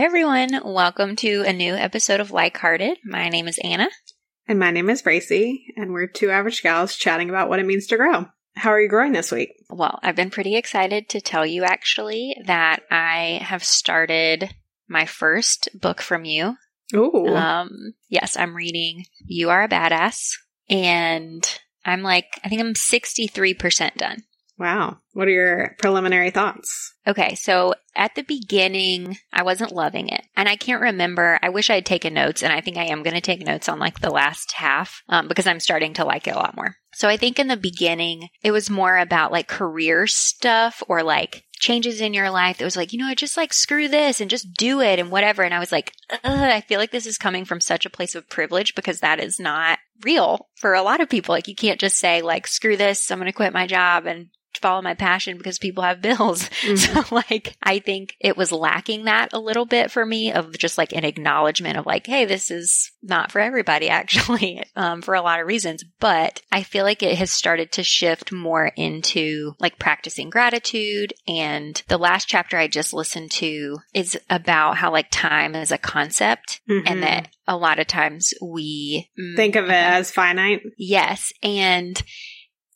Hi, everyone. Welcome to a new episode of Like Hearted. My name is Anna. And my name is Bracey, and we're two average gals chatting about what it means to grow. How are you growing this week? Well, I've been pretty excited to tell you actually that I have started my first book from you. Ooh. Um, yes, I'm reading You Are a Badass, and I'm like, I think I'm 63% done. Wow. What are your preliminary thoughts? Okay, so at the beginning, I wasn't loving it. And I can't remember. I wish I had taken notes, and I think I am going to take notes on like the last half um, because I'm starting to like it a lot more. So I think in the beginning, it was more about like career stuff or like changes in your life. It was like, you know, just like screw this and just do it and whatever. And I was like, I feel like this is coming from such a place of privilege because that is not real for a lot of people. Like, you can't just say, like, screw this, I'm going to quit my job and follow my passion because people have bills. Mhm. So like I think it was lacking that a little bit for me of just like an acknowledgement of like, hey, this is not for everybody actually, um, for a lot of reasons. But I feel like it has started to shift more into like practicing gratitude. And the last chapter I just listened to is about how like time is a concept Mhm. and that a lot of times we think of it as finite. Yes. And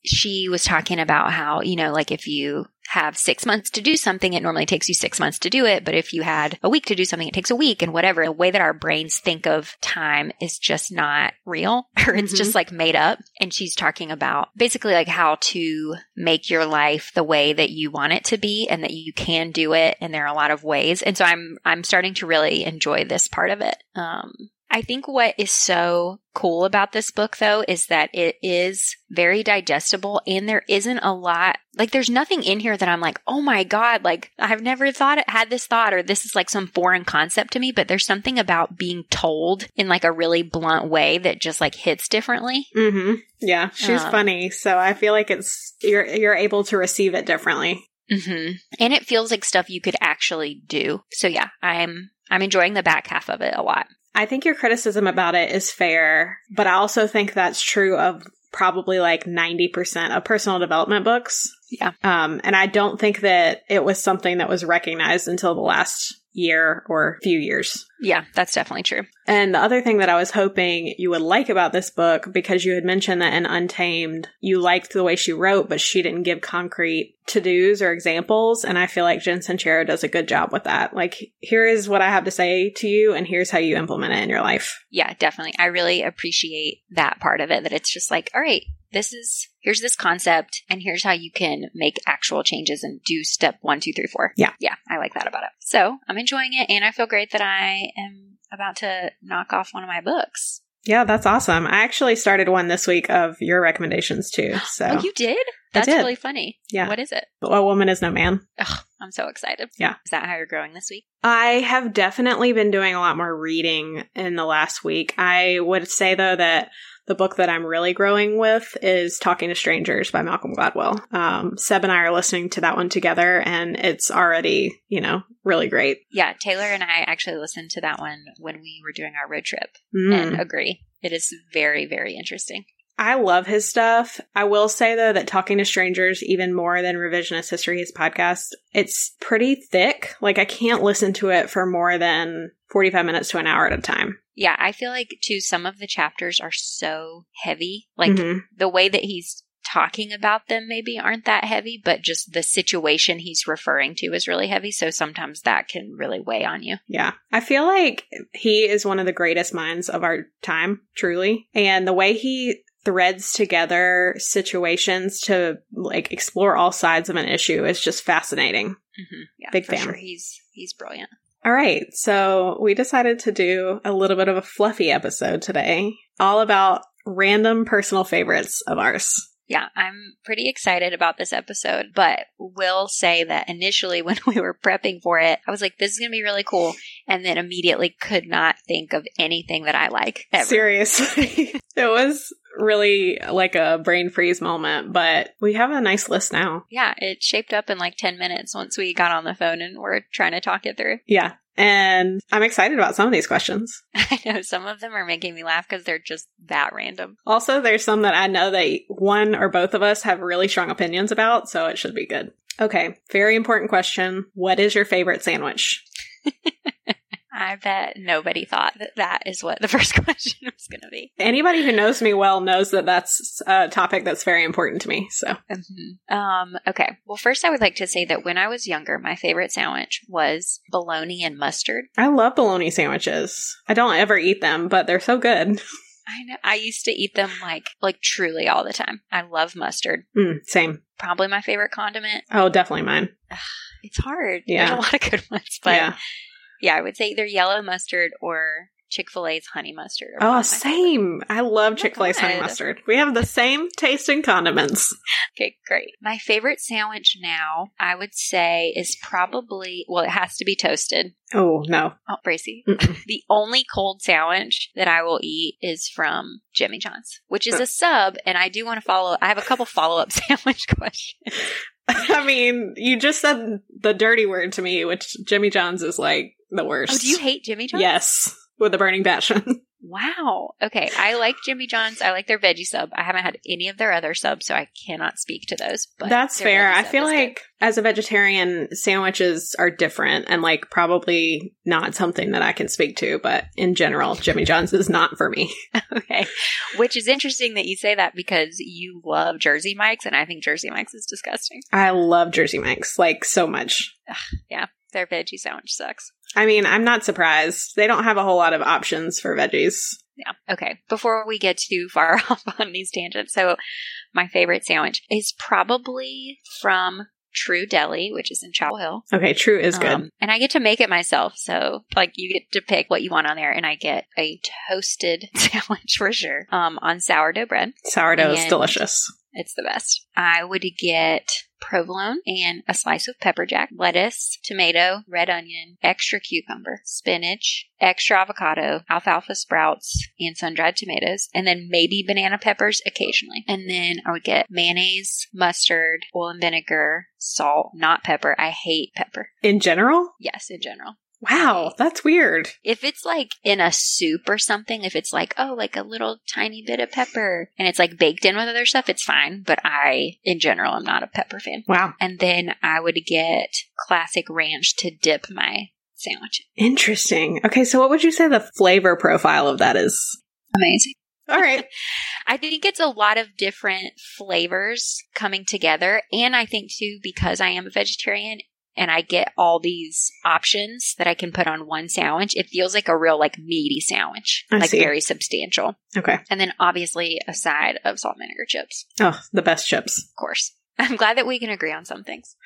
she was talking about how, you know, like if you have six months to do something, it normally takes you six months to do it. But if you had a week to do something, it takes a week and whatever. The way that our brains think of time is just not real or it's Mhm. just like made up. And she's talking about basically like how to make your life the way that you want it to be and that you can do it. And there are a lot of ways. And so I'm, I'm starting to really enjoy this part of it. Um, I think what is so cool about this book though is that it is very digestible and there isn't a lot like there's nothing in here that I'm like, "Oh my god, like I've never thought it had this thought or this is like some foreign concept to me," but there's something about being told in like a really blunt way that just like hits differently. Mm-hmm. Yeah, she's Um, funny, so I feel like it's you're you're able to receive it differently. Mhm. And it feels like stuff you could actually do. So yeah, I'm I'm enjoying the back half of it a lot. I think your criticism about it is fair, but I also think that's true of probably like 90% of personal development books. Yeah. Um, and I don't think that it was something that was recognized until the last year or few years. Yeah, that's definitely true. And the other thing that I was hoping you would like about this book, because you had mentioned that in Untamed, you liked the way she wrote, but she didn't give concrete to dos or examples. And I feel like Jen Sincero does a good job with that. Like, here is what I have to say to you, and here's how you implement it in your life. Yeah, definitely. I really appreciate that part of it that it's just like, all right, this is here's this concept and here's how you can make actual changes and do step one, two, three, four. Yeah. Yeah, I like that about it. So I'm enjoying it and I feel great that I am about to knock off one of my books. Yeah, that's awesome. I actually started one this week of your recommendations too. So, Oh, you did? That's did. really funny. Yeah. What is it? A Woman is No Man. Ugh, I'm so excited. Yeah. Is that how you're growing this week? I have definitely been doing a lot more reading in the last week. I would say though that the book that I'm really growing with is Talking to Strangers by Malcolm Gladwell. Um, Seb and I are listening to that one together and it's already, you know, really great. Yeah, Taylor and I actually listened to that one when we were doing our road trip Mm. and agree. It is very, very interesting. I love his stuff. I will say though that talking to strangers, even more than revisionist history, his podcast, it's pretty thick. Like I can't listen to it for more than 45 minutes to an hour at a time. Yeah, I feel like too some of the chapters are so heavy. Like Mhm. the way that he's talking about them maybe aren't that heavy, but just the situation he's referring to is really heavy. So sometimes that can really weigh on you. Yeah. I feel like he is one of the greatest minds of our time, truly. And the way he threads together situations to like explore all sides of an issue is just fascinating. Mm-hmm. Yeah, Big fan. sure. He's he's brilliant. All right. So we decided to do a little bit of a fluffy episode today, all about random personal favorites of ours. Yeah, I'm pretty excited about this episode, but will say that initially when we were prepping for it, I was like, this is going to be really cool. And then immediately could not think of anything that I like. Ever. Seriously. it was really like a brain freeze moment, but we have a nice list now. Yeah, it shaped up in like 10 minutes once we got on the phone and we're trying to talk it through. Yeah. And I'm excited about some of these questions. I know some of them are making me laugh because they're just that random. Also, there's some that I know that one or both of us have really strong opinions about, so it should be good. Okay, very important question. What is your favorite sandwich? I bet nobody thought that that is what the first question was going to be. Anybody who knows me well knows that that's a topic that's very important to me. So, mm-hmm. um, okay. Well, first, I would like to say that when I was younger, my favorite sandwich was bologna and mustard. I love bologna sandwiches. I don't ever eat them, but they're so good. I know. I used to eat them like like truly all the time. I love mustard. Mm, same. Probably my favorite condiment. Oh, definitely mine. It's hard. Yeah. There's a lot of good ones, but yeah. Yeah, I would say either yellow mustard or Chick fil A's honey mustard. Oh, same. I love oh Chick fil A's honey mustard. We have the same taste in condiments. Okay, great. My favorite sandwich now, I would say, is probably, well, it has to be toasted. Oh, no. Oh, Bracey. the only cold sandwich that I will eat is from Jimmy John's, which is oh. a sub. And I do want to follow, I have a couple follow up sandwich questions. I mean, you just said the dirty word to me, which Jimmy John's is like the worst. Oh, do you hate Jimmy John's? Yes with a burning passion. Wow. Okay. I like Jimmy John's. I like their veggie sub. I haven't had any of their other subs, so I cannot speak to those. But that's fair. I feel like good. as a vegetarian, sandwiches are different and like probably not something that I can speak to. But in general, Jimmy John's is not for me. okay. Which is interesting that you say that because you love Jersey Mike's, and I think Jersey Mike's is disgusting. I love Jersey Mike's like so much. Ugh, yeah. Their veggie sandwich sucks. I mean, I'm not surprised. They don't have a whole lot of options for veggies. Yeah. Okay. Before we get too far off on these tangents, so my favorite sandwich is probably from True Deli, which is in Chapel Hill. Okay, True is good. Um, and I get to make it myself. So, like, you get to pick what you want on there, and I get a toasted sandwich for sure um, on sourdough bread. Sourdough is delicious. It's the best. I would get provolone and a slice of pepper jack, lettuce, tomato, red onion, extra cucumber, spinach, extra avocado, alfalfa sprouts, and sun dried tomatoes, and then maybe banana peppers occasionally. And then I would get mayonnaise, mustard, oil and vinegar, salt, not pepper. I hate pepper. In general? Yes, in general. Wow, that's weird. If it's like in a soup or something, if it's like, oh, like a little tiny bit of pepper and it's like baked in with other stuff, it's fine. But I, in general, am not a pepper fan. Wow. And then I would get classic ranch to dip my sandwich. Interesting. Okay, so what would you say the flavor profile of that is? Amazing. All right. I think it's a lot of different flavors coming together. And I think, too, because I am a vegetarian, and I get all these options that I can put on one sandwich, it feels like a real like meaty sandwich, I like see. very substantial. Okay. And then obviously a side of salt vinegar chips. Oh, the best chips. Of course. I'm glad that we can agree on some things.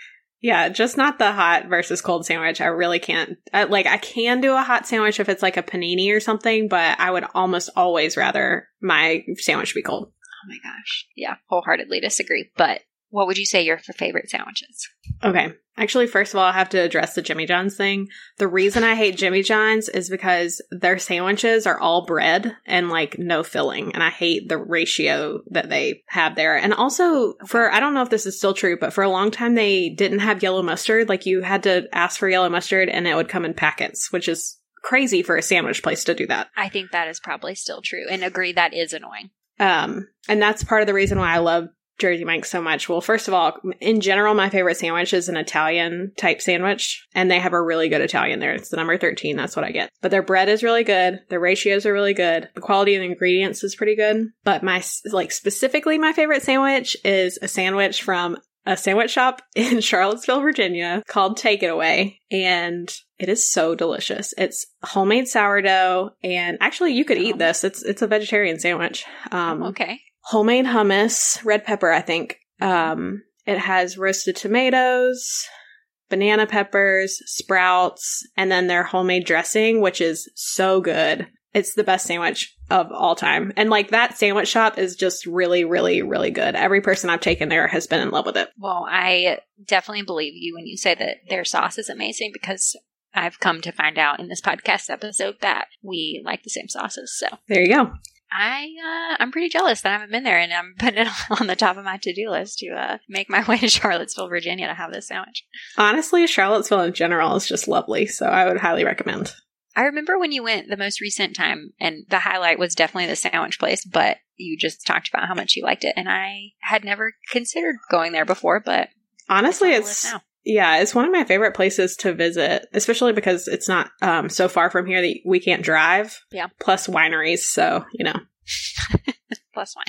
Yeah, just not the hot versus cold sandwich. I really can't. I, like, I can do a hot sandwich if it's like a panini or something, but I would almost always rather my sandwich be cold. Oh my gosh. Yeah, wholeheartedly disagree. But what would you say your favorite sandwiches? Okay. Actually, first of all, I have to address the Jimmy John's thing. The reason I hate Jimmy John's is because their sandwiches are all bread and like no filling. And I hate the ratio that they have there. And also for, I don't know if this is still true, but for a long time they didn't have yellow mustard. Like you had to ask for yellow mustard and it would come in packets, which is crazy for a sandwich place to do that. I think that is probably still true and agree that is annoying. Um, and that's part of the reason why I love Jersey Mike's so much? Well, first of all, in general, my favorite sandwich is an Italian type sandwich, and they have a really good Italian there. It's the number 13. That's what I get. But their bread is really good. Their ratios are really good. The quality of the ingredients is pretty good. But my, like, specifically, my favorite sandwich is a sandwich from a sandwich shop in Charlottesville, Virginia called Take It Away. And it is so delicious. It's homemade sourdough. And actually, you could eat this. It's, it's a vegetarian sandwich. Um, okay homemade hummus, red pepper, I think. Um, it has roasted tomatoes, banana peppers, sprouts, and then their homemade dressing, which is so good. It's the best sandwich of all time. And like that sandwich shop is just really, really, really good. Every person I've taken there has been in love with it. Well, I definitely believe you when you say that their sauce is amazing because I've come to find out in this podcast episode that we like the same sauces. So there you go. I uh, I'm pretty jealous that I haven't been there, and I'm putting it on the top of my to do list to uh, make my way to Charlottesville, Virginia, to have this sandwich. Honestly, Charlottesville in general is just lovely, so I would highly recommend. I remember when you went the most recent time, and the highlight was definitely the sandwich place, but you just talked about how much you liked it, and I had never considered going there before, but honestly, it's, it's Yeah, it's one of my favorite places to visit, especially because it's not um, so far from here that we can't drive. Yeah. Plus wineries, so you know. Plus wine.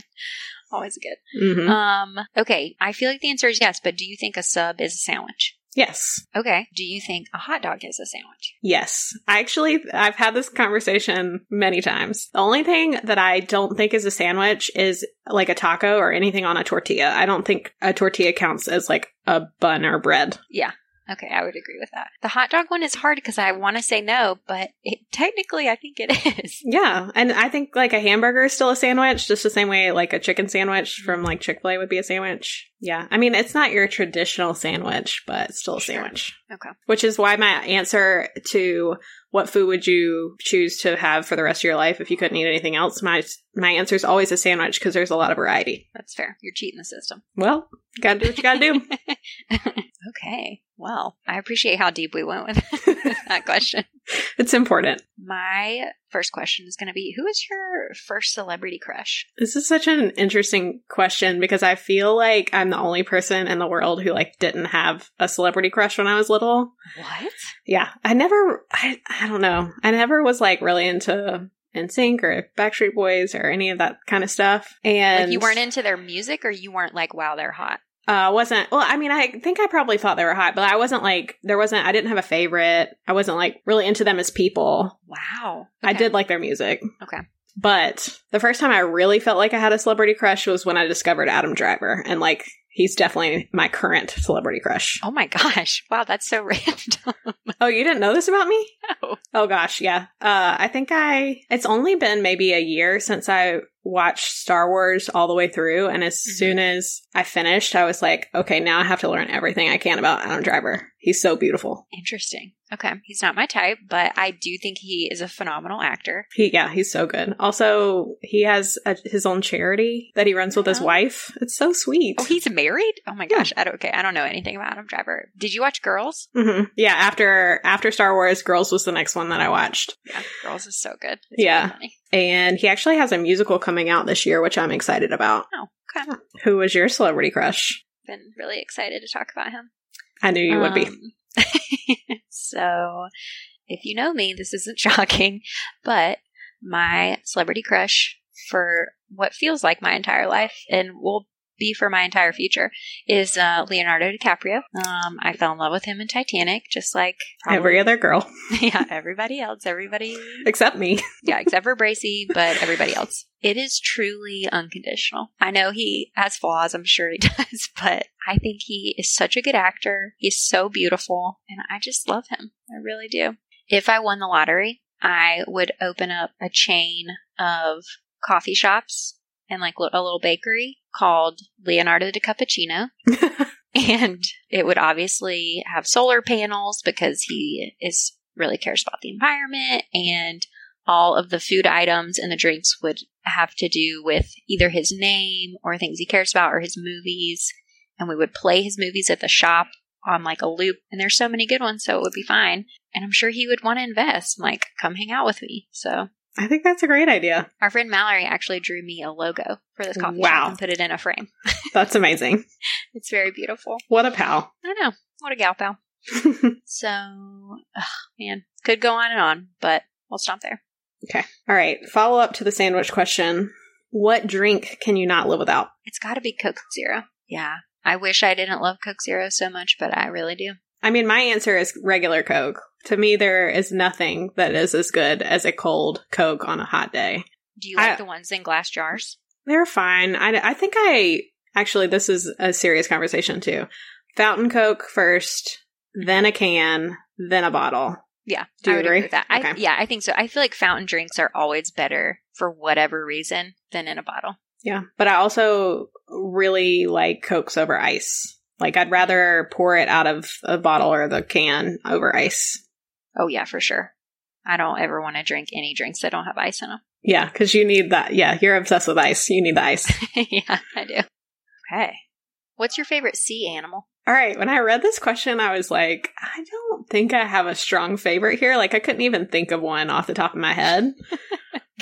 Always good. hmm Um, okay. I feel like the answer is yes, but do you think a sub is a sandwich? Yes, Okay. Do you think a hot dog is a sandwich? yes. I actually, I've had this conversation many times. The only thing that I don't think is a sandwich is like a taco or anything on a tortilla. I don't think a tortilla counts as like a bun or bread. Yeah. Okay, I would agree with that. The hot dog one is hard because I want to say no, but it, technically I think it is. Yeah, and I think like a hamburger is still a sandwich, just the same way like a chicken sandwich mm-hmm. from like Chick Fil A would be a sandwich. Yeah, I mean it's not your traditional sandwich, but it's still a Sure. sandwich. Okay. Which is why my answer to what food would you choose to have for the rest of your life if you couldn't eat anything else, my my answer is always a sandwich because there's a lot of variety. That's fair. You're cheating the system. Well, you gotta do what you gotta do. okay. Well, I appreciate how deep we went with that question. it's important. My first question is going to be Who is your first celebrity crush? This is such an interesting question because I feel like I'm the only person in the world who like didn't have a celebrity crush when I was little. What? Yeah, I never, I, I don't know. I never was like really into NSYNC or Backstreet Boys or any of that kind of stuff. And Like you weren't into their music or you weren't like, wow, they're hot? Uh, wasn't, well, I mean, I think I probably thought they were hot, but I wasn't like, there wasn't, I didn't have a favorite. I wasn't like really into them as people. Wow. I did like their music. Okay. But the first time I really felt like I had a celebrity crush was when I discovered Adam Driver. And like, he's definitely my current celebrity crush. Oh my gosh. Wow, that's so random. Oh, you didn't know this about me? No. Oh gosh, yeah. Uh, I think I, it's only been maybe a year since I watched Star Wars all the way through. And as Mhm. soon as I finished, I was like, okay, now I have to learn everything I can about Adam Driver. He's so beautiful. Interesting. Okay. He's not my type, but I do think he is a phenomenal actor. He, yeah, he's so good. Also, he has a, his own charity that he runs with his wife. It's so sweet. Oh, he's married? Oh my gosh. I don't, okay. I don't know anything about Adam Driver. Did you watch Girls? hmm Yeah, after after Star Wars, Girls was the next one that I watched, Yeah. Girls is so good. It's Yeah. really. And he actually has a musical coming out this year, which I'm excited about. Oh, okay. Who was your celebrity crush? Been really excited to talk about him. I knew you would be. Um, so, if you know me, this isn't shocking, but my celebrity crush for what feels like my entire life and will be for my entire future is uh, Leonardo DiCaprio. Um, I fell in love with him in Titanic, just like probably- Every other girl, yeah, everybody else, everybody, except me. yeah, except for Bracey, but everybody else. It is truly unconditional. I know he has flaws, I'm sure he does, but I think he is such a good actor. He's so beautiful, and I just love him. I really do. If I won the lottery, I would open up a chain of coffee shops and like a little bakery called Leonardo di Cappuccino. and it would obviously have solar panels because he is really cares about the environment and all of the food items and the drinks would have to do with either his name or things he cares about or his movies. And we would play his movies at the shop on like a loop. And there's so many good ones so it would be fine. And i'm sure he would want to invest and like come hang out with me. So I think that's a great idea. our friend mallory actually drew me a logo for this coffee Wow. shop and put it in a frame That's amazing. it's very beautiful What a pal. i know what a gal pal so ugh, man could go on and on but we'll stop there Okay. All right, follow up to the sandwich question. What drink can you not live without? It's got to be Coke Zero. Yeah. I wish I didn't love Coke Zero so much, but I really do. I mean, my answer is regular Coke. To me, there is nothing that is as good as a cold Coke on a hot day. Do you like I- the ones in glass jars? They're fine. I, I think I actually, this is a serious conversation too. Fountain Coke first, then a can, then a bottle. Yeah. Do you I would agree? with that. I, yeah, I think so. I feel like fountain drinks are always better for whatever reason than in a bottle. Yeah. But I also really like Cokes over ice. Like, I'd rather pour it out of a bottle or the can over ice. Oh, yeah, for sure. I don't ever want to drink any drinks that don't have ice in them. Yeah, because you need that. Yeah, you're obsessed with ice. You need the ice. yeah, I do. Okay. What's your favorite sea animal? All right. When I read this question, I was like, I don't think I have a strong favorite here. Like, I couldn't even think of one off the top of my head.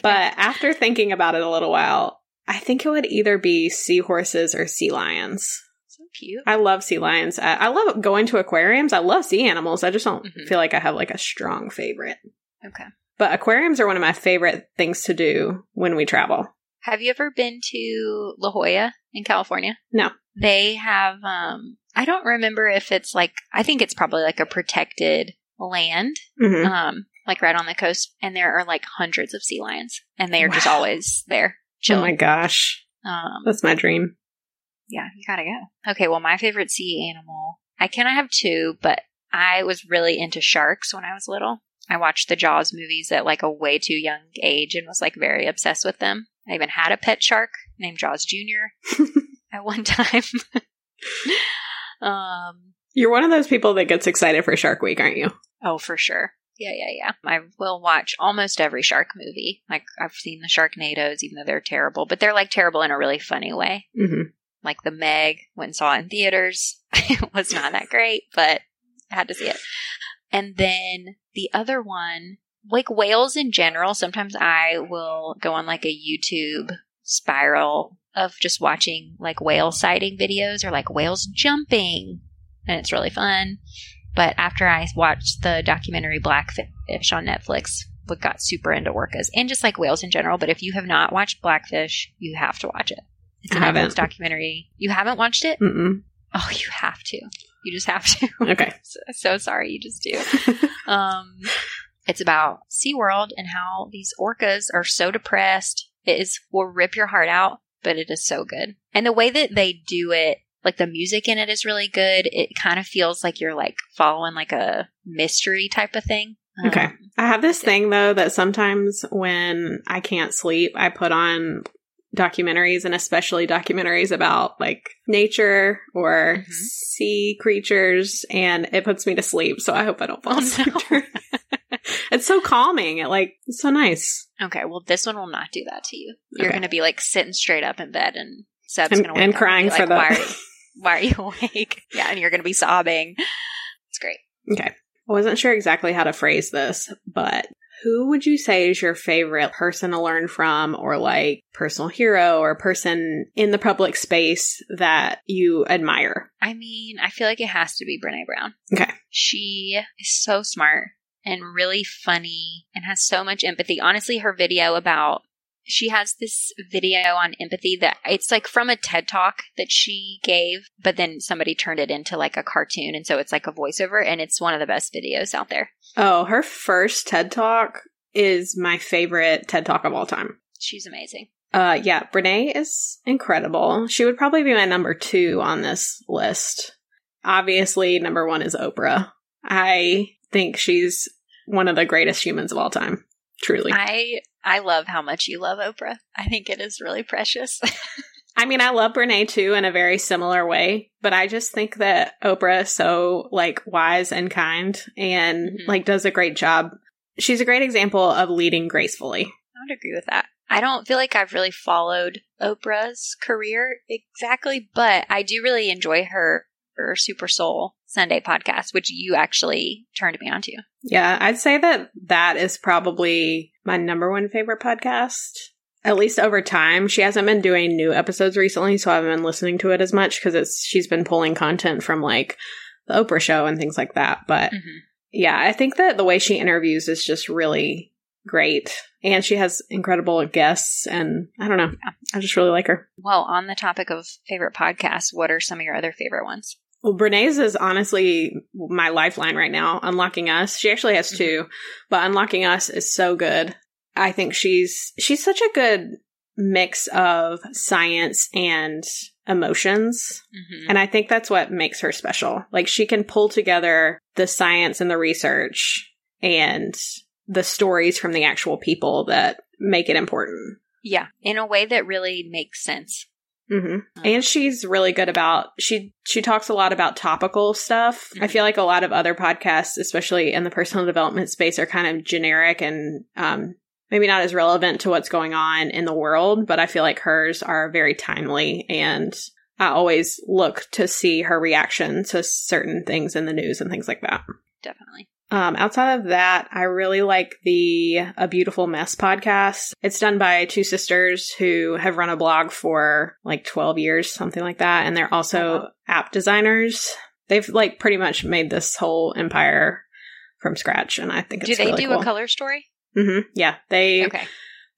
But after thinking about it a little while, I think it would either be seahorses or sea lions. Cute. I love sea lions. I, I love going to aquariums. I love sea animals. I just don't Mhm. feel like I have like a strong favorite. Okay. But aquariums are one of my favorite things to do when we travel. Have you ever been to La Jolla in California? No. They have um I don't remember if it's like I think it's probably like a protected land hmm um like right on the coast and there are like hundreds of sea lions and they are just always there Oh my gosh. um That's my dream. Yeah, you got to go. Okay, well my favorite sea animal. I kind of have two, but I was really into sharks when I was little. I watched the Jaws movies at like a way too young age and was like very obsessed with them. I even had a pet shark named Jaws Jr. at one time. um, You're one of those people that gets excited for Shark Week, aren't you? oh, for sure. Yeah, yeah, yeah. I will watch almost every shark movie. Like I've seen the Sharknadoes, even though they're terrible, but they're like terrible in a really funny way. hmm Like the Meg, when saw it in theaters, it was not that great, but I had to see it. And then the other one, like whales in general, sometimes I will go on like a YouTube spiral of just watching like whale sighting videos or like whales jumping. And it's really fun. But after I watched the documentary Blackfish on Netflix, what got super into orcas and just like whales in general. But if you have not watched Blackfish, you have to watch it. It's I a Netflix haven't. documentary. You haven't watched it? Mm-mm. Oh, you have to. You just have to. Okay. so, so sorry, you just do. Um, it's about SeaWorld and how these orcas are so depressed. It is will rip your heart out, but it is so good. And the way that they do it, like the music in it is really good. It kind of feels like you're like following like a mystery type of thing. Um, Okay. I have this thing though that sometimes when I can't sleep, I put on documentaries and especially documentaries about like nature or Mhm. sea creatures and it puts me to sleep. So I hope I don't fall Oh, asleep. no. it's so calming. It like it's so nice. Okay, well, this one will not do that to you. You're Okay. going to be like sitting straight up in bed, and Seb's And- to wake and up crying be for like, the- Why are, you, why are you awake? Yeah, and you're going to be sobbing. It's great. Okay. I wasn't sure exactly how to phrase this, but who would you say is your favorite person to learn from or like personal hero or person in the public space that you admire? I mean, I feel like it has to be Brene Brown. Okay. She is so smart and really funny and has so much empathy. Honestly, her video about she has this video on empathy that it's like from a TED talk that she gave, but then somebody turned it into like a cartoon. And so it's like a voiceover and it's one of the best videos out there. Oh, her first TED Talk is my favorite TED Talk of all time. She's amazing. Uh, yeah, Brene is incredible. She would probably be my number two on this list. Obviously, number one is Oprah. I think she's one of the greatest humans of all time. Truly. I I love how much you love Oprah. I think it is really precious. I mean, I love Brene too in a very similar way, but I just think that Oprah is so like wise and kind and Mhm. like does a great job. She's a great example of leading gracefully. I would agree with that. I don't feel like I've really followed Oprah's career exactly, but I do really enjoy her her Super Soul Sunday podcast, which you actually turned me on to. Yeah, I'd say that that is probably my number one favorite podcast. At least over time, she hasn't been doing new episodes recently, so I haven't been listening to it as much because it's she's been pulling content from like the Oprah show and things like that. But Mm-hmm. yeah, I think that the way she interviews is just really great, and she has incredible guests, and I don't know, Yeah. I just really like her. Well, on the topic of favorite podcasts, what are some of your other favorite ones? Well, Brene's is honestly my lifeline right now. Unlocking Us. She actually has two, but Unlocking Us is so good. I think she's she's such a good mix of science and emotions. Mm-hmm. And I think that's what makes her special. Like she can pull together the science and the research and the stories from the actual people that make it important. Yeah, in a way that really makes sense. Hmm And she's really good about she she talks a lot about topical stuff. I feel like a lot of other podcasts, especially in the personal development space, are kind of generic and um, maybe not as relevant to what's going on in the world. But I feel like hers are very timely, and I always look to see her reaction to certain things in the news and things like that. Definitely. Um, outside of that, I really like the A Beautiful Mess podcast. It's done by two sisters who have run a blog for like 12 years, something like that. And they're also Oh, wow. app designers. They've like pretty much made this whole empire from scratch. And I think Do they really do cool. a color story? Mm-hmm. Yeah. They, Okay.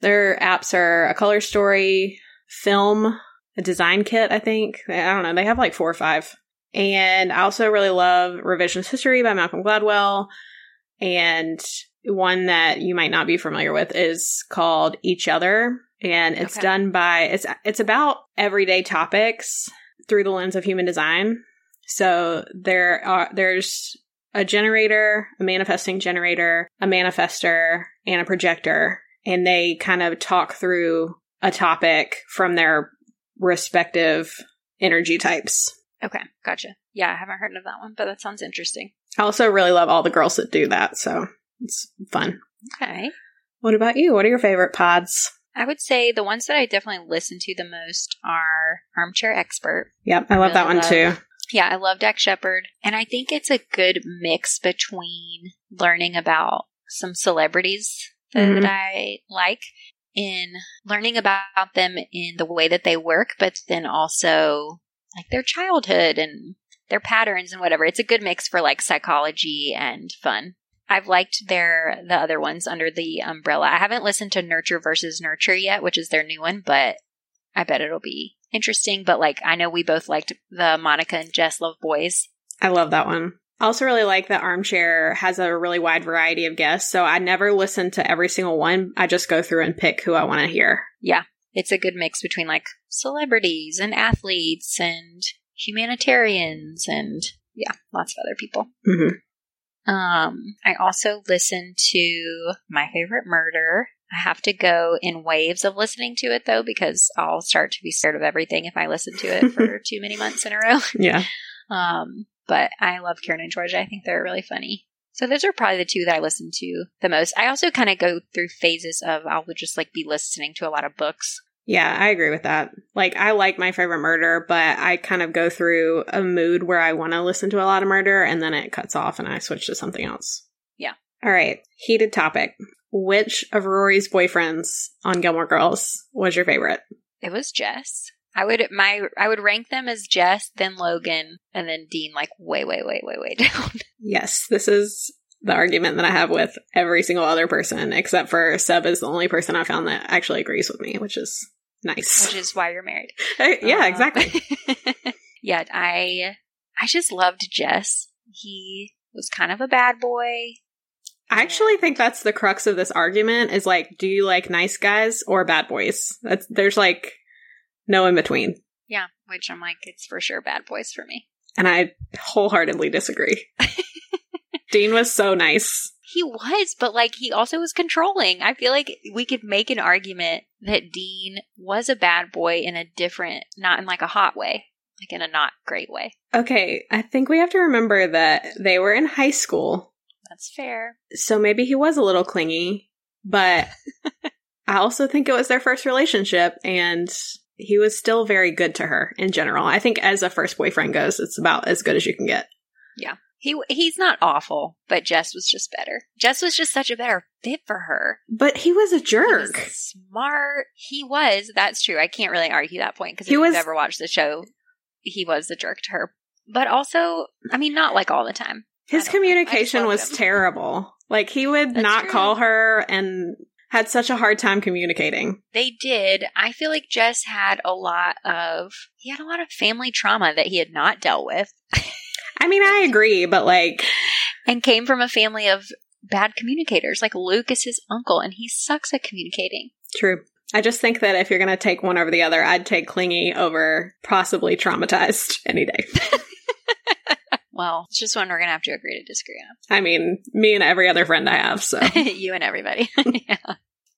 their apps are a color story, film, a design kit, I think. I don't know. They have like four or five. And I also really love Revisionist History by Malcolm Gladwell. And one that you might not be familiar with is called Each Other. And it's Okay. done by it's it's about everyday topics through the lens of human design. So there are there's a generator, a manifesting generator, a manifester, and a projector. And they kind of talk through a topic from their respective energy types. Okay. Gotcha. Yeah, I haven't heard of that one, but that sounds interesting. I also really love all the girls that do that, so it's fun. Okay. What about you? What are your favorite pods? I would say the ones that I definitely listen to the most are Armchair Expert. Yep, I love that Really one too. Yeah, I love Dax Shepard. And I think it's a good mix between learning about some celebrities that, Mhm. I like in learning about them in the way that they work, but then also like their childhood and their patterns and whatever. It's a good mix for like psychology and fun. I've liked their the other ones under the umbrella. I haven't listened to Nurture versus Nurture yet, which is their new one, but I bet it'll be interesting. But like I know we both liked the Monica and Jess Love Boys. I love that one. I also really like that Armchair has a really wide variety of guests, so I never listen to every single one. I just go through and pick who I want to hear. It's a good mix between like celebrities and athletes and humanitarians and yeah, lots of other people. hmm Um, I also listen to my favorite murder. I have to go in waves of listening to it though, because I'll start to be scared of everything if I listen to it for too many months in a row. Yeah. Um, but I love Karen and Georgia. I think they're really funny. So those are probably the two that I listen to the most. I also kind of go through phases of I'll just like be listening to a lot of books. Yeah, I agree with that. Like, I like my favorite murder, but I kind of go through a mood where I want to listen to a lot of murder and then it cuts off and I switch to something else. Yeah. All right. Heated topic. Which of Rory's boyfriends on Gilmore Girls was your favorite? It was Jess. I would my I would rank them as Jess, then Logan, and then Dean like way, way, way, way, way down. Yes, this is the argument that I have with every single other person, except for Seb is the only person I found that actually agrees with me, which is nice. which is why you're married. yeah, Um, exactly. yeah, I I just loved Jess. He was kind of a bad boy. I actually think that's the crux of this argument is like, do you like nice guys or bad boys? That's there's like no in between. Yeah, which I'm like, it's for sure bad boys for me. And I wholeheartedly disagree. Dean was so nice. He was, but like he also was controlling. I feel like we could make an argument that Dean was a bad boy in a different, not in like a hot way, like in a not great way. Okay, I think we have to remember that they were in high school, That's fair. so maybe he was a little clingy, but I also think it was their first relationship and he was still very good to her in general. I think as a first boyfriend goes, it's about as good as you can get. Yeah. He he's not awful, but Jess was just better. Jess was just such a better fit for her. But he was a He was jerk. smart. He was. That's true. I can't really argue that point because if He was- you've ever watched the show, he was a jerk to her. But also, I mean, not like all the time. His I don't know. I just communication was him. terrible. Like he would That's not true. call her and had such a hard time communicating. They did. I feel like Jess had a lot of he had a lot of family trauma that he had not dealt with, I mean, I agree, but like, and came from a family of bad communicators. Like Luke is his uncle, and he sucks at communicating. true. I just think that if you're going to take one over the other, I'd take clingy over possibly traumatized any day. Well, it's just one we're gonna have to agree to disagree on. I mean, me and every other friend I have, so. you and everybody. yeah.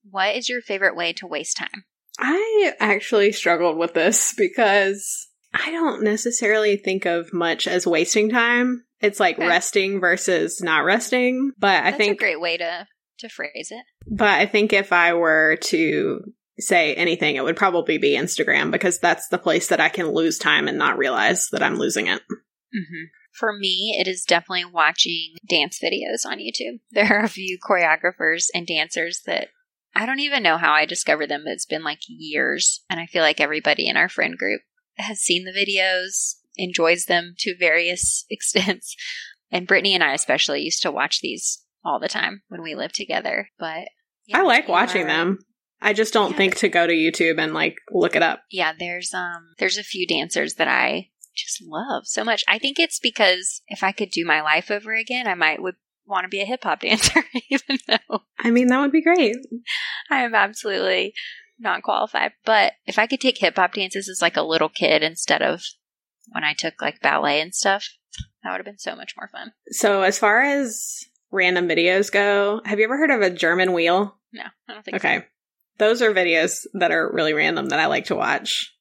What is your favorite way to waste time? I actually struggled with this because I don't necessarily think of much as wasting time. It's like Okay. resting versus not resting. But I That's think a great way to to phrase it. But I think if I were to say anything, it would probably be Instagram because that's the place that I can lose time and not realize that I'm losing it. Mm-hmm. For me, it is definitely watching dance videos on YouTube. There are a few choreographers and dancers that I don't even know how I discovered them. It's been like years. And I feel like everybody in our friend group has seen the videos, enjoys them to various extents. And Brittany and I especially used to watch these all the time when we lived together. But yeah, I like watching them. I just don't yeah. think to go to YouTube and like look it up. Yeah, there's um there's a few dancers that I just love so much. I think it's because if I could do my life over again, I might would want to be a hip hop dancer, even though I mean that would be great. I am absolutely not qualified. But if I could take hip hop dances as like a little kid instead of when I took like ballet and stuff, that would have been so much more fun. So as far as random videos go, have you ever heard of a German wheel? No, I don't think okay. So. Those are videos that are really random that I like to watch.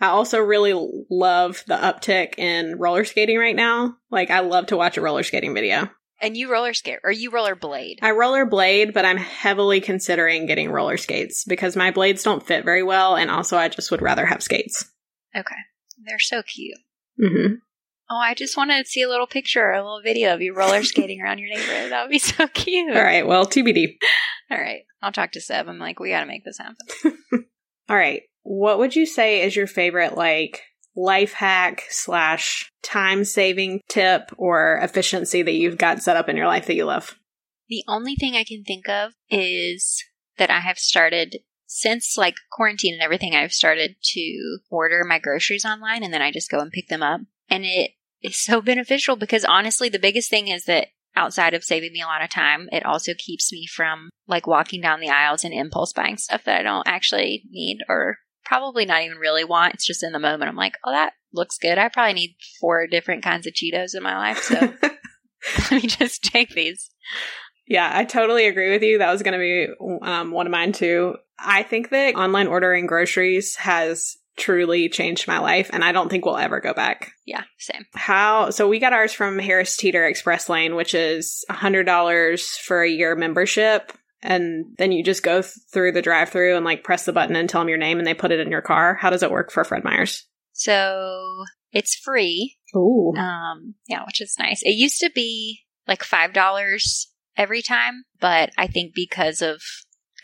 I also really love the uptick in roller skating right now. Like I love to watch a roller skating video. And you roller skate or you roller blade? I roller blade, but I'm heavily considering getting roller skates because my blades don't fit very well, and also I just would rather have skates. Okay, they're so cute. Mm-hmm. Oh, I just want to see a little picture, or a little video of you roller skating around your neighborhood. That would be so cute. All right, well, TBD. All right, I'll talk to Seb. I'm like, we got to make this happen. All right, what would you say is your favorite like life hack slash time saving tip or efficiency that you've got set up in your life that you love? The only thing I can think of is that I have started since like quarantine and everything, I've started to order my groceries online and then I just go and pick them up. And it is so beneficial because honestly, the biggest thing is that outside of saving me a lot of time, it also keeps me from like walking down the aisles and impulse buying stuff that I don't actually need or probably not even really want. It's just in the moment. I'm like, oh, that looks good. I probably need four different kinds of Cheetos in my life. So let me just take these. Yeah, I totally agree with you. That was going to be um, one of mine too. I think that online ordering groceries has truly changed my life and I don't think we'll ever go back. Yeah, same. How so we got ours from Harris Teeter Express Lane, which is $100 for a year membership and then you just go th- through the drive-through and like press the button and tell them your name and they put it in your car. How does it work for Fred Meyers? So, it's free. Ooh. Um yeah, which is nice. It used to be like $5 every time, but I think because of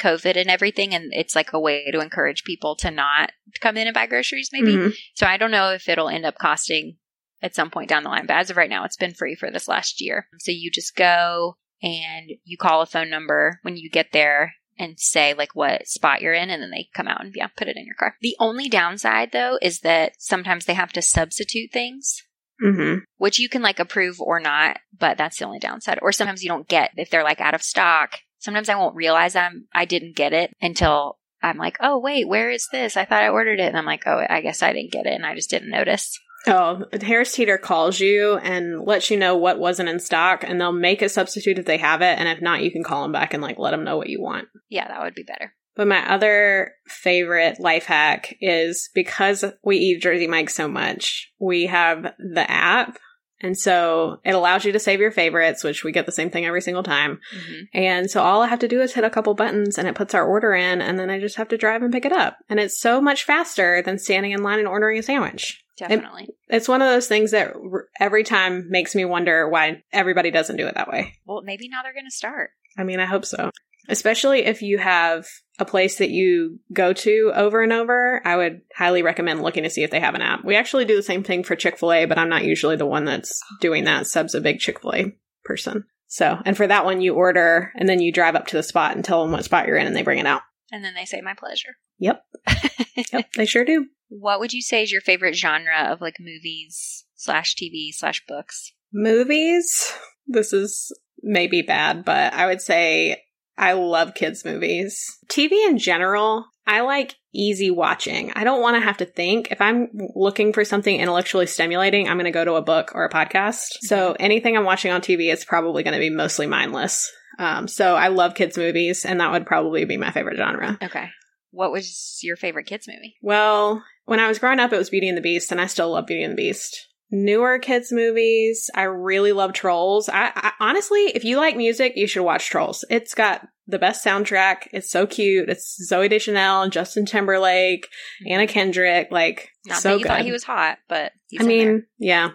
COVID and everything, and it's like a way to encourage people to not come in and buy groceries, maybe. Mm-hmm. So I don't know if it'll end up costing at some point down the line, but as of right now, it's been free for this last year. So you just go and you call a phone number when you get there and say like what spot you're in and then they come out and yeah put it in your car the only downside though is that sometimes they have to substitute things mm-hmm. which you can like approve or not but that's the only downside or sometimes you don't get if they're like out of stock sometimes I won't realize I'm I didn't get it until I'm like, oh wait, where is this? I thought I ordered it, and I'm like, oh, I guess I didn't get it, and I just didn't notice. Oh, Harris Teeter calls you and lets you know what wasn't in stock, and they'll make a substitute if they have it, and if not, you can call them back and like let them know what you want. Yeah, that would be better. But my other favorite life hack is because we eat Jersey Mike so much, we have the app and so it allows you to save your favorites, which we get the same thing every single time. Mm-hmm. And so all I have to do is hit a couple buttons and it puts our order in and then I just have to drive and pick it up. And it's so much faster than standing in line and ordering a sandwich. Definitely. It, it's one of those things that every time makes me wonder why everybody doesn't do it that way. Well, maybe now they're going to start. I mean, I hope so. Especially if you have a place that you go to over and over, I would highly recommend looking to see if they have an app. We actually do the same thing for Chick fil A, but I'm not usually the one that's doing that. Seb's a big Chick fil A person. So, and for that one, you order and then you drive up to the spot and tell them what spot you're in and they bring it out. And then they say, my pleasure. Yep. yep, they sure do. What would you say is your favorite genre of like movies slash TV slash books? Movies? This is maybe bad, but I would say I love kids' movies. TV in general, I like easy watching. I don't want to have to think. If I'm looking for something intellectually stimulating, I'm going to go to a book or a podcast. So anything I'm watching on TV is probably going to be mostly mindless. Um, so I love kids' movies, and that would probably be my favorite genre. Okay. What was your favorite kids' movie? Well, when I was growing up, it was Beauty and the Beast, and I still love Beauty and the Beast newer kids movies. I really love Trolls. I, I, honestly, if you like music, you should watch Trolls. It's got the best soundtrack. It's so cute. It's Zooey Deschanel, Justin Timberlake, mm-hmm. Anna Kendrick. Like Not so that you good. thought he was hot, but I mean, yeah.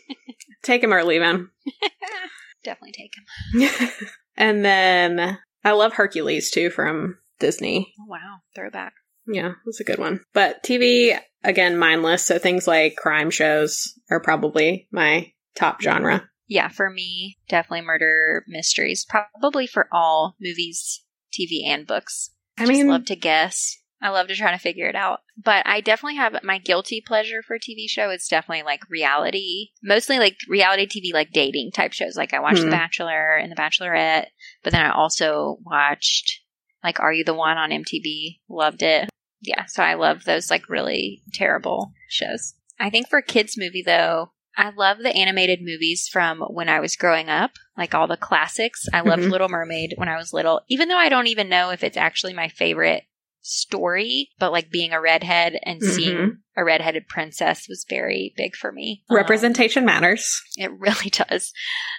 take him or leave him. Definitely take him. and then I love Hercules too from Disney. Oh, wow. Throwback. Yeah, that's a good one. But TV, again, mindless. So things like crime shows are probably my top genre. Yeah, for me, definitely murder mysteries. Probably for all movies, TV, and books. I I just mean, love to guess. I love to try to figure it out. But I definitely have my guilty pleasure for TV show is definitely like reality, mostly like reality TV, like dating type shows. Like I watched Hmm. The Bachelor and The Bachelorette, but then I also watched like Are You the One on MTV. Loved it. Yeah, so I love those like really terrible shows. I think for kids movie though, I love the animated movies from when I was growing up, like all the classics. I loved Mhm. Little Mermaid when I was little, even though I don't even know if it's actually my favorite story, but like being a redhead and seeing Mhm. a redheaded princess was very big for me. Um, representation matters. it really does.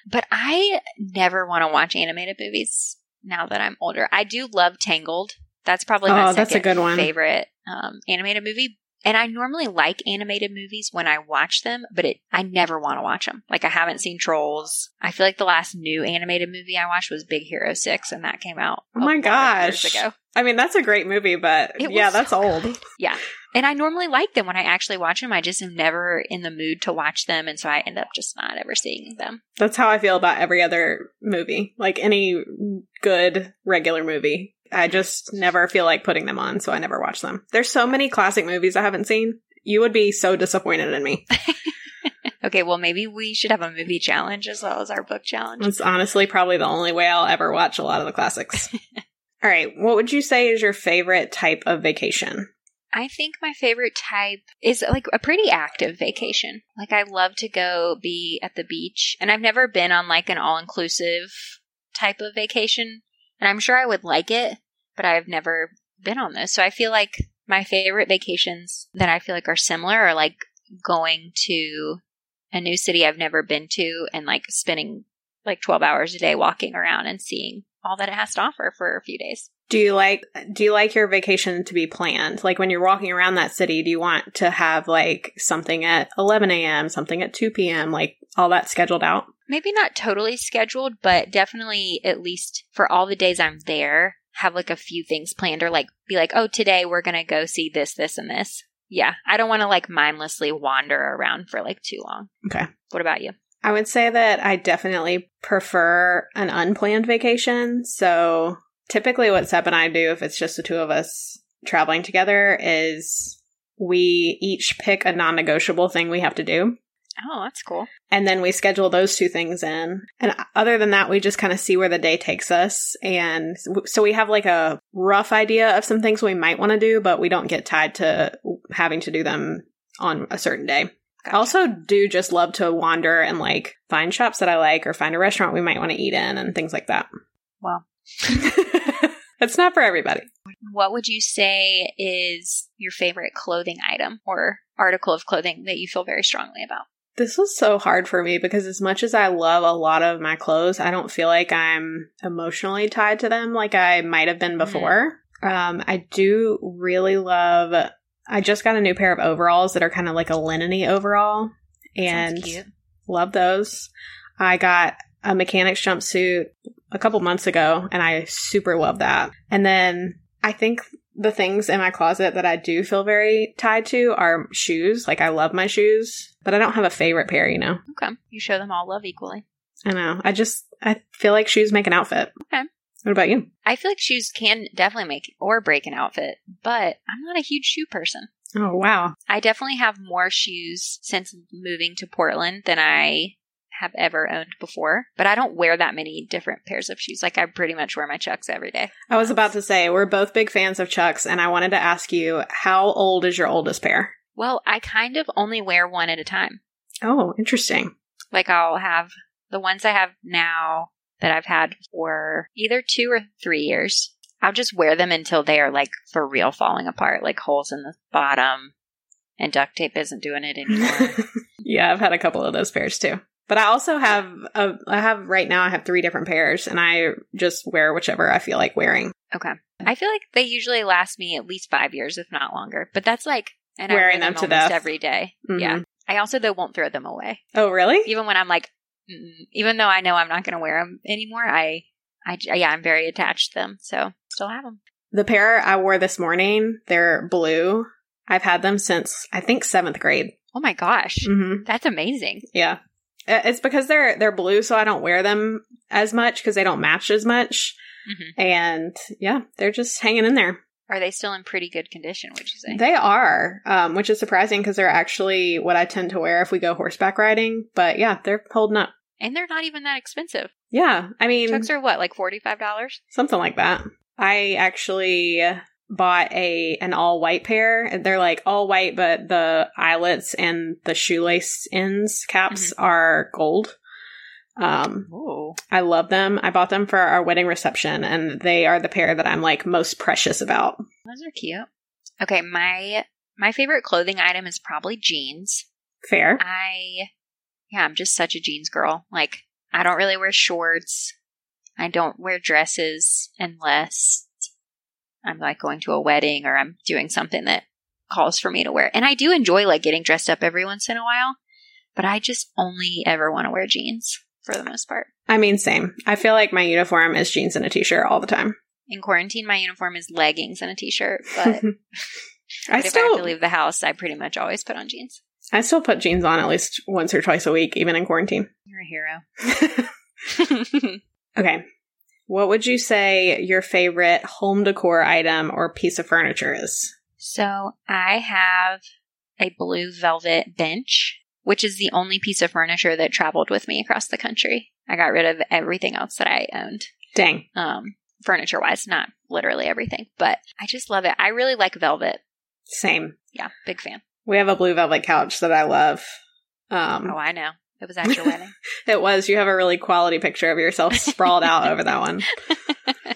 But I never want to watch animated movies now that I'm older. I do love Tangled. That's probably my Oh, that's a second good one. favorite um, animated movie. And I normally like animated movies when I watch them, but it I never want to watch them. Like I haven't seen Trolls. I feel like the last new animated movie I watched was Big Hero Six, and that came out. Oh my a lot years gosh. ago. I mean, that's a great movie, but It yeah, that's so old. Yeah. And I normally like them when I actually watch them. I just am never in the mood to watch them. And so I end up just not ever seeing them. That's how I feel about every other movie. Like any good regular movie. I just never feel like putting them on, so I never watch them. There's so many classic movies I haven't seen. You would be so disappointed in me. Okay, well, maybe we should have a movie challenge as well as our book challenge. It's honestly probably the only way I'll ever watch a lot of the classics. All right, what would you say is your favorite type of vacation? I think my favorite type is like a pretty active vacation. Like, I love to go be at the beach. And I've never been on like an all inclusive type of vacation. And I'm sure I would like it, but I've never been on this. So I feel like my favorite vacations that I feel like are similar are like going to a new city I've never been to and like spending like 12 hours a day walking around and seeing all that it has to offer for a few days. Do you like do you like your vacation to be planned? Like when you're walking around that city, do you want to have like something at 11 a.m., something at 2 p.m., like all that scheduled out? maybe not totally scheduled, but definitely at least for all the days I'm there, have like a few things planned or like be like, oh, today we're going to go see this, this, and this. Yeah. I don't want to like mindlessly wander around for like too long. Okay. What about you? I would say that I definitely prefer an unplanned vacation. So typically, what Seb and I do, if it's just the two of us traveling together, is we each pick a non negotiable thing we have to do. Oh, that's cool. And then we schedule those two things in. And other than that, we just kind of see where the day takes us. And so we have like a rough idea of some things we might want to do, but we don't get tied to having to do them on a certain day. I also do just love to wander and like find shops that I like or find a restaurant we might want to eat in and things like that. Well. it's not for everybody. What would you say is your favorite clothing item or article of clothing that you feel very strongly about? This was so hard for me because as much as I love a lot of my clothes, I don't feel like I'm emotionally tied to them like I might have been before. Um, I do really love. I just got a new pair of overalls that are kind of like a linen-y overall, and love those. I got a mechanic's jumpsuit a couple months ago, and I super love that. And then I think the things in my closet that I do feel very tied to are shoes. Like I love my shoes, but I don't have a favorite pair, you know. Okay. You show them all love equally. I know. I just I feel like shoes make an outfit. Okay. What about you? I feel like shoes can definitely make or break an outfit, but I'm not a huge shoe person. Oh wow. I definitely have more shoes since moving to Portland than I have ever owned before, but I don't wear that many different pairs of shoes. Like I pretty much wear my Chucks every day. I was about to say we're both big fans of Chucks, and I wanted to ask you how old is your oldest pair? Well, I kind of only wear one at a time. Oh, interesting. Like I'll have the ones I have now that I've had for either two or three years. I'll just wear them until they are like for real falling apart, like holes in the bottom, and duct tape isn't doing it anymore. yeah, I've had a couple of those pairs too. But I also have a, I have right now I have three different pairs and I just wear whichever I feel like wearing. okay. I feel like they usually last me at least five years, if not longer. But that's like and Wearing wear them to almost death. every day. Mhm. Yeah. I also though won't throw them away, Oh, really? even when I'm like, mm, even though I know I'm not going to wear them anymore. I, I, yeah, I'm very attached to them, so still have them. The pair I wore this morning, they're blue. I've had them since I think seventh grade. Oh my gosh, hmm that's amazing. Yeah, it's because they're they're blue, so I don't wear them as much because they don't match as much. Mhm. And yeah, they're just hanging in there. Are they still in pretty good condition? Would you say? They are, um, which is surprising because they're actually what I tend to wear if we go horseback riding. But yeah, they're holding up. and they're not even that expensive. Yeah, I mean, Chucks are what, like forty five dollars? something like that. I actually bought a an all white pair. They're like all white, but the eyelets and the shoelace ends caps are gold. Um, I love them. I bought them for our wedding reception, and they are the pair that I'm like most precious about. those are cute. Okay, my my favorite clothing item is probably jeans. Fair. I yeah, I'm just such a jeans girl. Like I don't really wear shorts. I don't wear dresses unless I'm like going to a wedding or I'm doing something that calls for me to wear. And I do enjoy like getting dressed up every once in a while, but I just only ever want to wear jeans for the most part. I mean, same. I feel like my uniform is jeans and a t-shirt all the time. In quarantine, my uniform is leggings and a t-shirt, but, I but if I have still to leave the house, I pretty much always put on jeans. I still put jeans on at least once or twice a week, even in quarantine. You're a hero. okay. What would you say your favorite home decor item or piece of furniture is? So I have a blue velvet bench, which is the only piece of furniture that traveled with me across the country. I got rid of everything else that I owned, Dang. um, furniture wise, not literally everything, but I just love it. I really like velvet. Same. Yeah, big fan. We have a blue velvet couch that I love. Um, Oh, I know. It was at your wedding. It was. You have a really quality picture of yourself sprawled out over that one.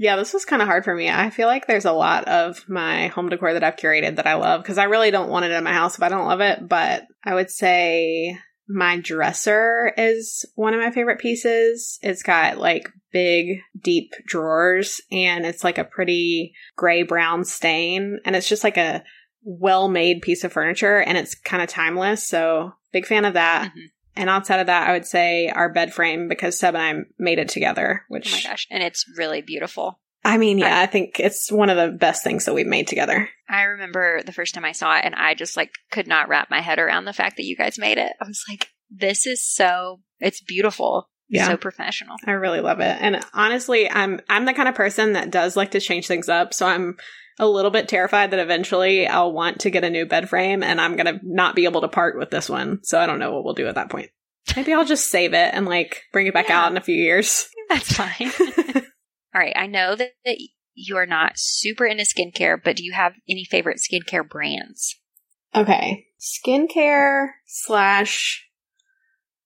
Yeah, this was kind of hard for me. I feel like there's a lot of my home decor that I've curated that I love because I really don't want it in my house if I don't love it. But I would say my dresser is one of my favorite pieces. It's got like big, deep drawers and it's like a pretty gray brown stain. And it's just like a well made piece of furniture and it's kind of timeless. So, big fan of that. Mhm. And outside of that, I would say our bed frame because Seb and I made it together, Oh my which gosh. And it's really beautiful. I mean, yeah, I think it's one of the best things that we've made together. I remember the first time I saw it and I just like could not wrap my head around the fact that you guys made it. I was like, this is so, it's beautiful. Yeah. So professional. I really love it. And honestly, I'm I'm the kind of person that does like to change things up, so I'm a little bit terrified that eventually I'll want to get a new bed frame and I'm going to not be able to part with this one. So I don't know what we'll do at that point. Maybe I'll just save it and like bring it back Yeah. out in a few years. That's fine. All right. I know that, that you are not super into skincare, but do you have any favorite skincare brands? Okay. Skincare slash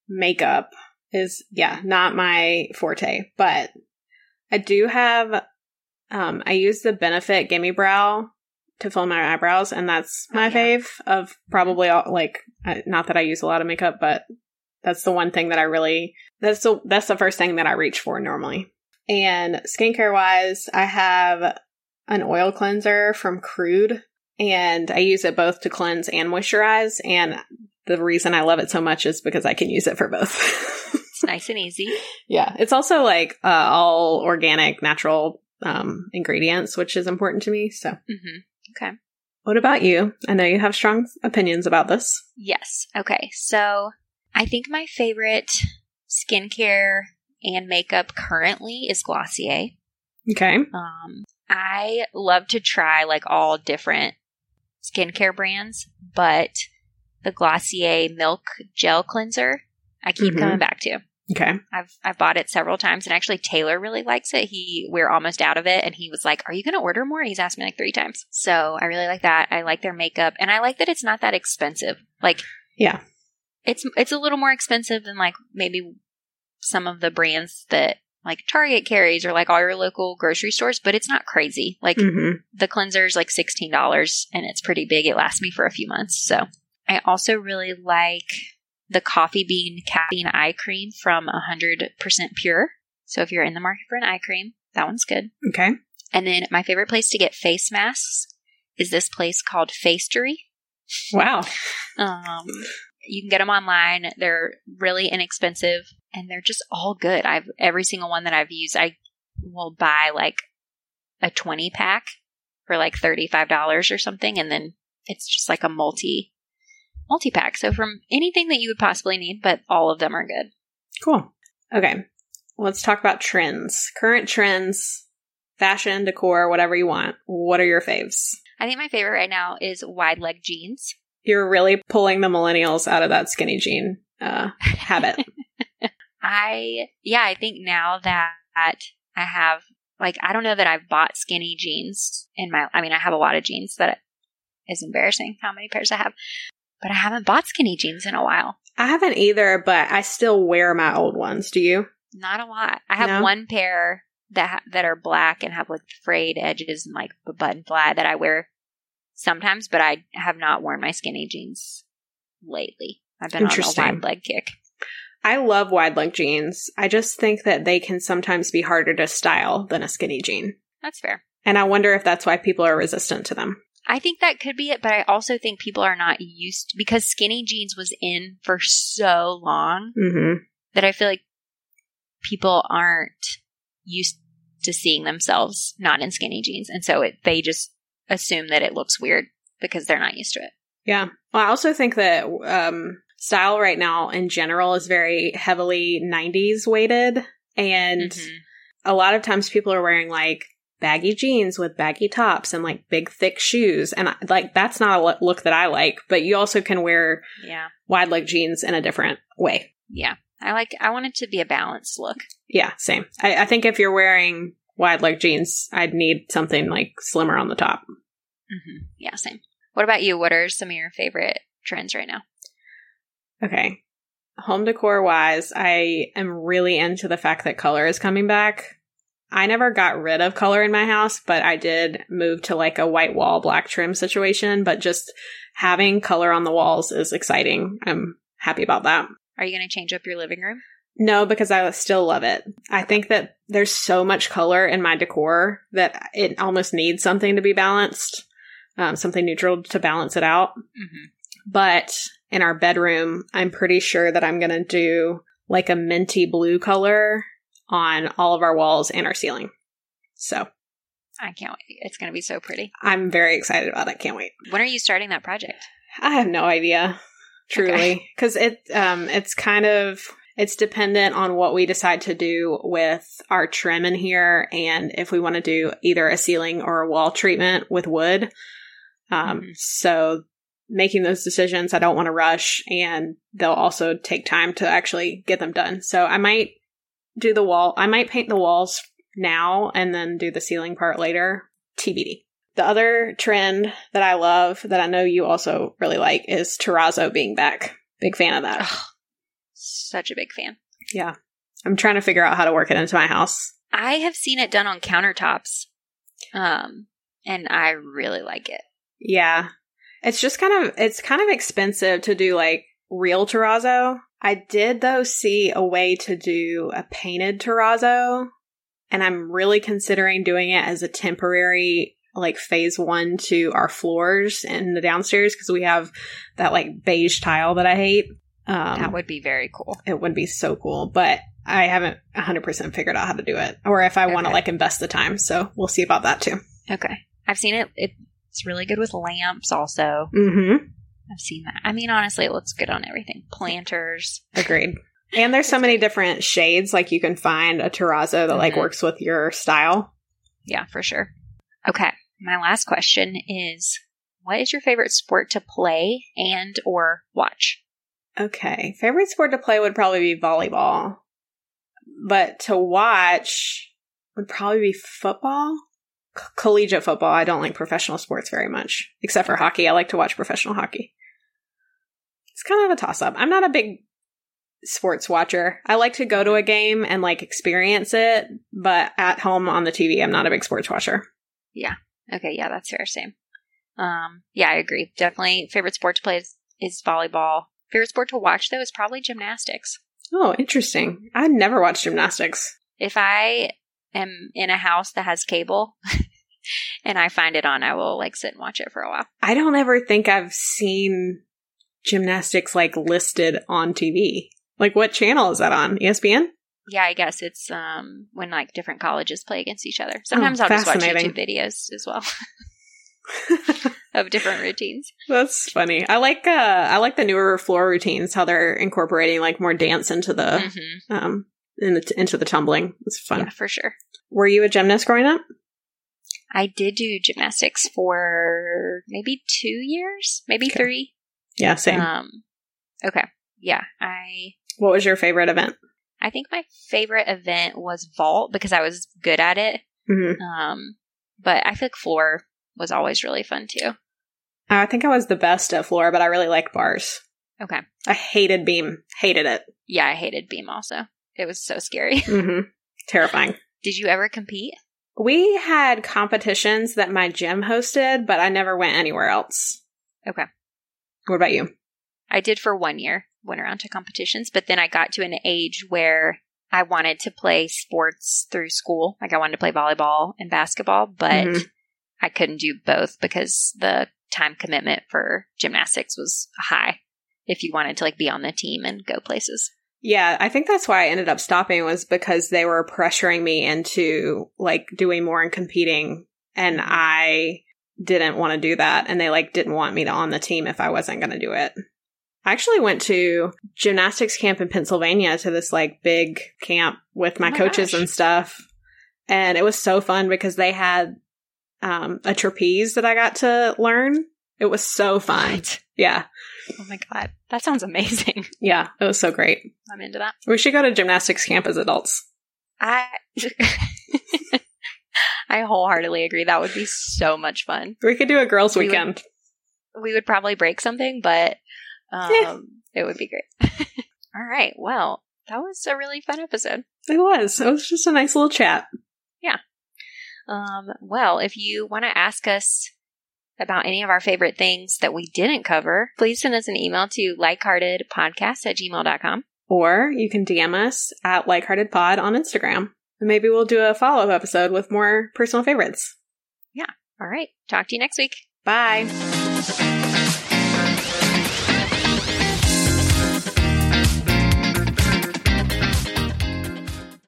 makeup is, yeah, not my forte, but I do have, um, I use the Benefit Gimme Brow to fill my eyebrows, and that's Oh, my yeah. fave of probably all, like, not that I use a lot of makeup, but that's the one thing that I really, that's the, that's the first thing that I reach for normally. And skincare wise, I have an oil cleanser from Crude and I use it both to cleanse and moisturize. And the reason I love it so much is because I can use it for both. It's nice and easy. yeah, it's also like uh, all organic, natural um, ingredients, which is important to me. So, hmm what about you? I know you have strong opinions about this. Yes. Okay. So I think my favorite skincare and makeup currently is Glossier. Okay. Um, I love to try like all different skincare brands, but the Glossier Milky Jelly Cleanser, I keep Mhm. coming back to. Okay. I've I've bought it several times, and actually Taylor really likes it. He we're almost out of it, and he was like, "Are you going to order more?" He's asked me like three times. So I really like that. I like their makeup, and I like that it's not that expensive. Like, Yeah. it's it's a little more expensive than like maybe some of the brands that like Target carries or like all your local grocery stores, but it's not crazy. Like hmm the is like sixteen dollars, and it's pretty big. It lasts me for a few months. So I also really like the coffee bean caffeine eye cream from 100% pure. So if you're in the market for an eye cream, that one's good. Okay. And then my favorite place to get face masks is this place called Facetory. Wow. Um, you can get them online. They're really inexpensive and they're just all good. I've every single one that I've used, I will buy like a 20 pack for like $35 or something and then it's just like a multi multi pack. So from anything that you would possibly need, but all of them are good. Cool. Okay. Let's talk about trends. Current trends, fashion, decor, whatever you want. What are your faves? I think my favorite right now is wide leg jeans. You're really pulling the millennials out of that skinny jean uh, habit. I, yeah, I think now that I have, like, I don't know that I've bought skinny jeans in my, I mean, I have a lot of jeans that is embarrassing how many pairs I have, but I haven't bought skinny jeans in a while. I haven't either, but I still wear my old ones. Do you? Not a lot. I have No? one pair that ha- that are black and have like frayed edges and like a button flat that I wear sometimes, but I have not worn my skinny jeans lately. I've been on a wide leg kick. I love wide leg jeans. I just think that they can sometimes be harder to style than a skinny jean. That's fair. And I wonder if that's why people are resistant to them. I think that could be it, but I also think people are not used because skinny jeans was in for so long Mm-hmm. that I feel like people aren't used to seeing themselves not in skinny jeans, and so it, they just assume that it looks weird because they're not used to it. Yeah. Well, I also think that um, style right now in general is very heavily 90s weighted. And Mhm. a lot of times people are wearing like baggy jeans with baggy tops and like big, thick shoes. And like, that's not a look that I like, but you also can wear Yeah, wide leg jeans in a different way. yeah. I like. I want it to be a balanced look. Yeah, same. I, I think if you're wearing wide leg jeans, I'd need something like slimmer on the top. hmm Yeah, same. What about you? What are some of your favorite trends right now? Okay. Home decor wise, I am really into the fact that color is coming back. I never got rid of color in my house, but I did move to like a white wall, black trim situation. But just having color on the walls is exciting. I'm happy about that. Are you going to change up your living room? No, because I still love it. I think that there's so much color in my decor that it almost needs something to be balanced, um, something neutral to balance it out. Mm-hmm. But in our bedroom, I'm pretty sure that I'm going to do like a minty blue color on all of our walls and our ceiling. So I can't wait. It's going to be so pretty. I'm very excited about it. Can't wait. When are you starting that project? I have no idea, truly, because it um it's kind of it's dependent on what we decide to do with our trim in here, and if we want to do either a ceiling or a wall treatment with wood. Um, Mhm. so making those decisions, I don't want to rush, and they'll also take time to actually get them done. So I might do the wall. I might paint the walls now and then do the ceiling part later. TBD. The other trend that I love that I know you also really like is terrazzo being back. Big fan of that. Ugh, such a big fan. Yeah. I'm trying to figure out how to work it into my house. I have seen it done on countertops, um, and I really like it. Yeah. It's just kind of it's kind of expensive to do like real terrazzo. I did though see a way to do a painted terrazzo and I'm really considering doing it as a temporary like phase 1 to our floors in the downstairs because we have that like beige tile that I hate. Um that would be very cool. it would be so cool, but I haven't 100% figured out how to do it or if I want to like invest the time. So we'll see about that too. Okay, I've seen it. It's really good with lamps. Also, Mhm. I've seen that. I mean, honestly, it looks good on everything. Planters. Agreed. And there's so many different shades. Like you can find a terrazzo that like Mhm. works with your style. Yeah, for sure. Okay, my last question is: What is your favorite sport to play and or watch? Okay. Favorite sport to play would probably be volleyball. But to watch would probably be football. C- collegiate football. I don't like professional sports very much, except for hockey. I like to watch professional hockey. It's kind of a toss up. I'm not a big sports watcher. I like to go to a game and like experience it, but at home on the TV, I'm not a big sports watcher. Yeah. Okay, yeah, that's fair. Same. Um, yeah, I agree. Definitely, favorite sport to play is, is volleyball. Favorite sport to watch though is probably gymnastics. Oh, interesting. I never watched gymnastics. If I am in a house that has cable, and I find it on, I will like sit and watch it for a while. I don't ever think I've seen gymnastics like listed on TV. Like what channel is that on? ESPN? Yeah, I guess it's um when like different colleges play against each other. Sometimes I'll just watch YouTube videos as well. of different routines. That's funny. I like uh I like the newer floor routines how they're incorporating like more dance into the mm-hmm. um in the, into the tumbling. It's fun. Yeah, for sure. Were you a gymnast growing up? I did do gymnastics for maybe 2 years, maybe okay. 3. Yeah, same. Um okay. Yeah, I What was your favorite event? I think my favorite event was vault because I was good at it. Mm-hmm. Um but I feel like floor was always really fun too. I think I was the best at floor, but I really like bars. Okay. I hated beam. Hated it. Yeah, I hated beam also. It was so scary. Mm-hmm. Terrifying. Did you ever compete? We had competitions that my gym hosted, but I never went anywhere else. Okay. What about you? I did for one year, went around to competitions, but then I got to an age where I wanted to play sports through school. Like I wanted to play volleyball and basketball, but mm-hmm. I couldn't do both because the time commitment for gymnastics was high if you wanted to like be on the team and go places. Yeah, I think that's why I ended up stopping was because they were pressuring me into like doing more and competing and I didn't want to do that and they like didn't want me to on the team if I wasn't going to do it. I actually went to gymnastics camp in Pennsylvania to this like big camp with my, oh my coaches gosh. and stuff. And it was so fun because they had um, a trapeze that I got to learn. It was so fun. What? Yeah. Oh my god, that sounds amazing. Yeah, it was so great. I'm into that. We should go to gymnastics camp as adults. I I wholeheartedly agree. That would be so much fun. We could do a girls' we weekend. Would, we would probably break something, but um, yeah. it would be great. All right. Well, that was a really fun episode. It was. It was just a nice little chat. Yeah. Um, well, if you want to ask us about any of our favorite things that we didn't cover, please send us an email to likeheartedpodcast at gmail.com. Or you can DM us at likeheartedpod on Instagram. And maybe we'll do a follow up episode with more personal favorites. Yeah. All right. Talk to you next week. Bye.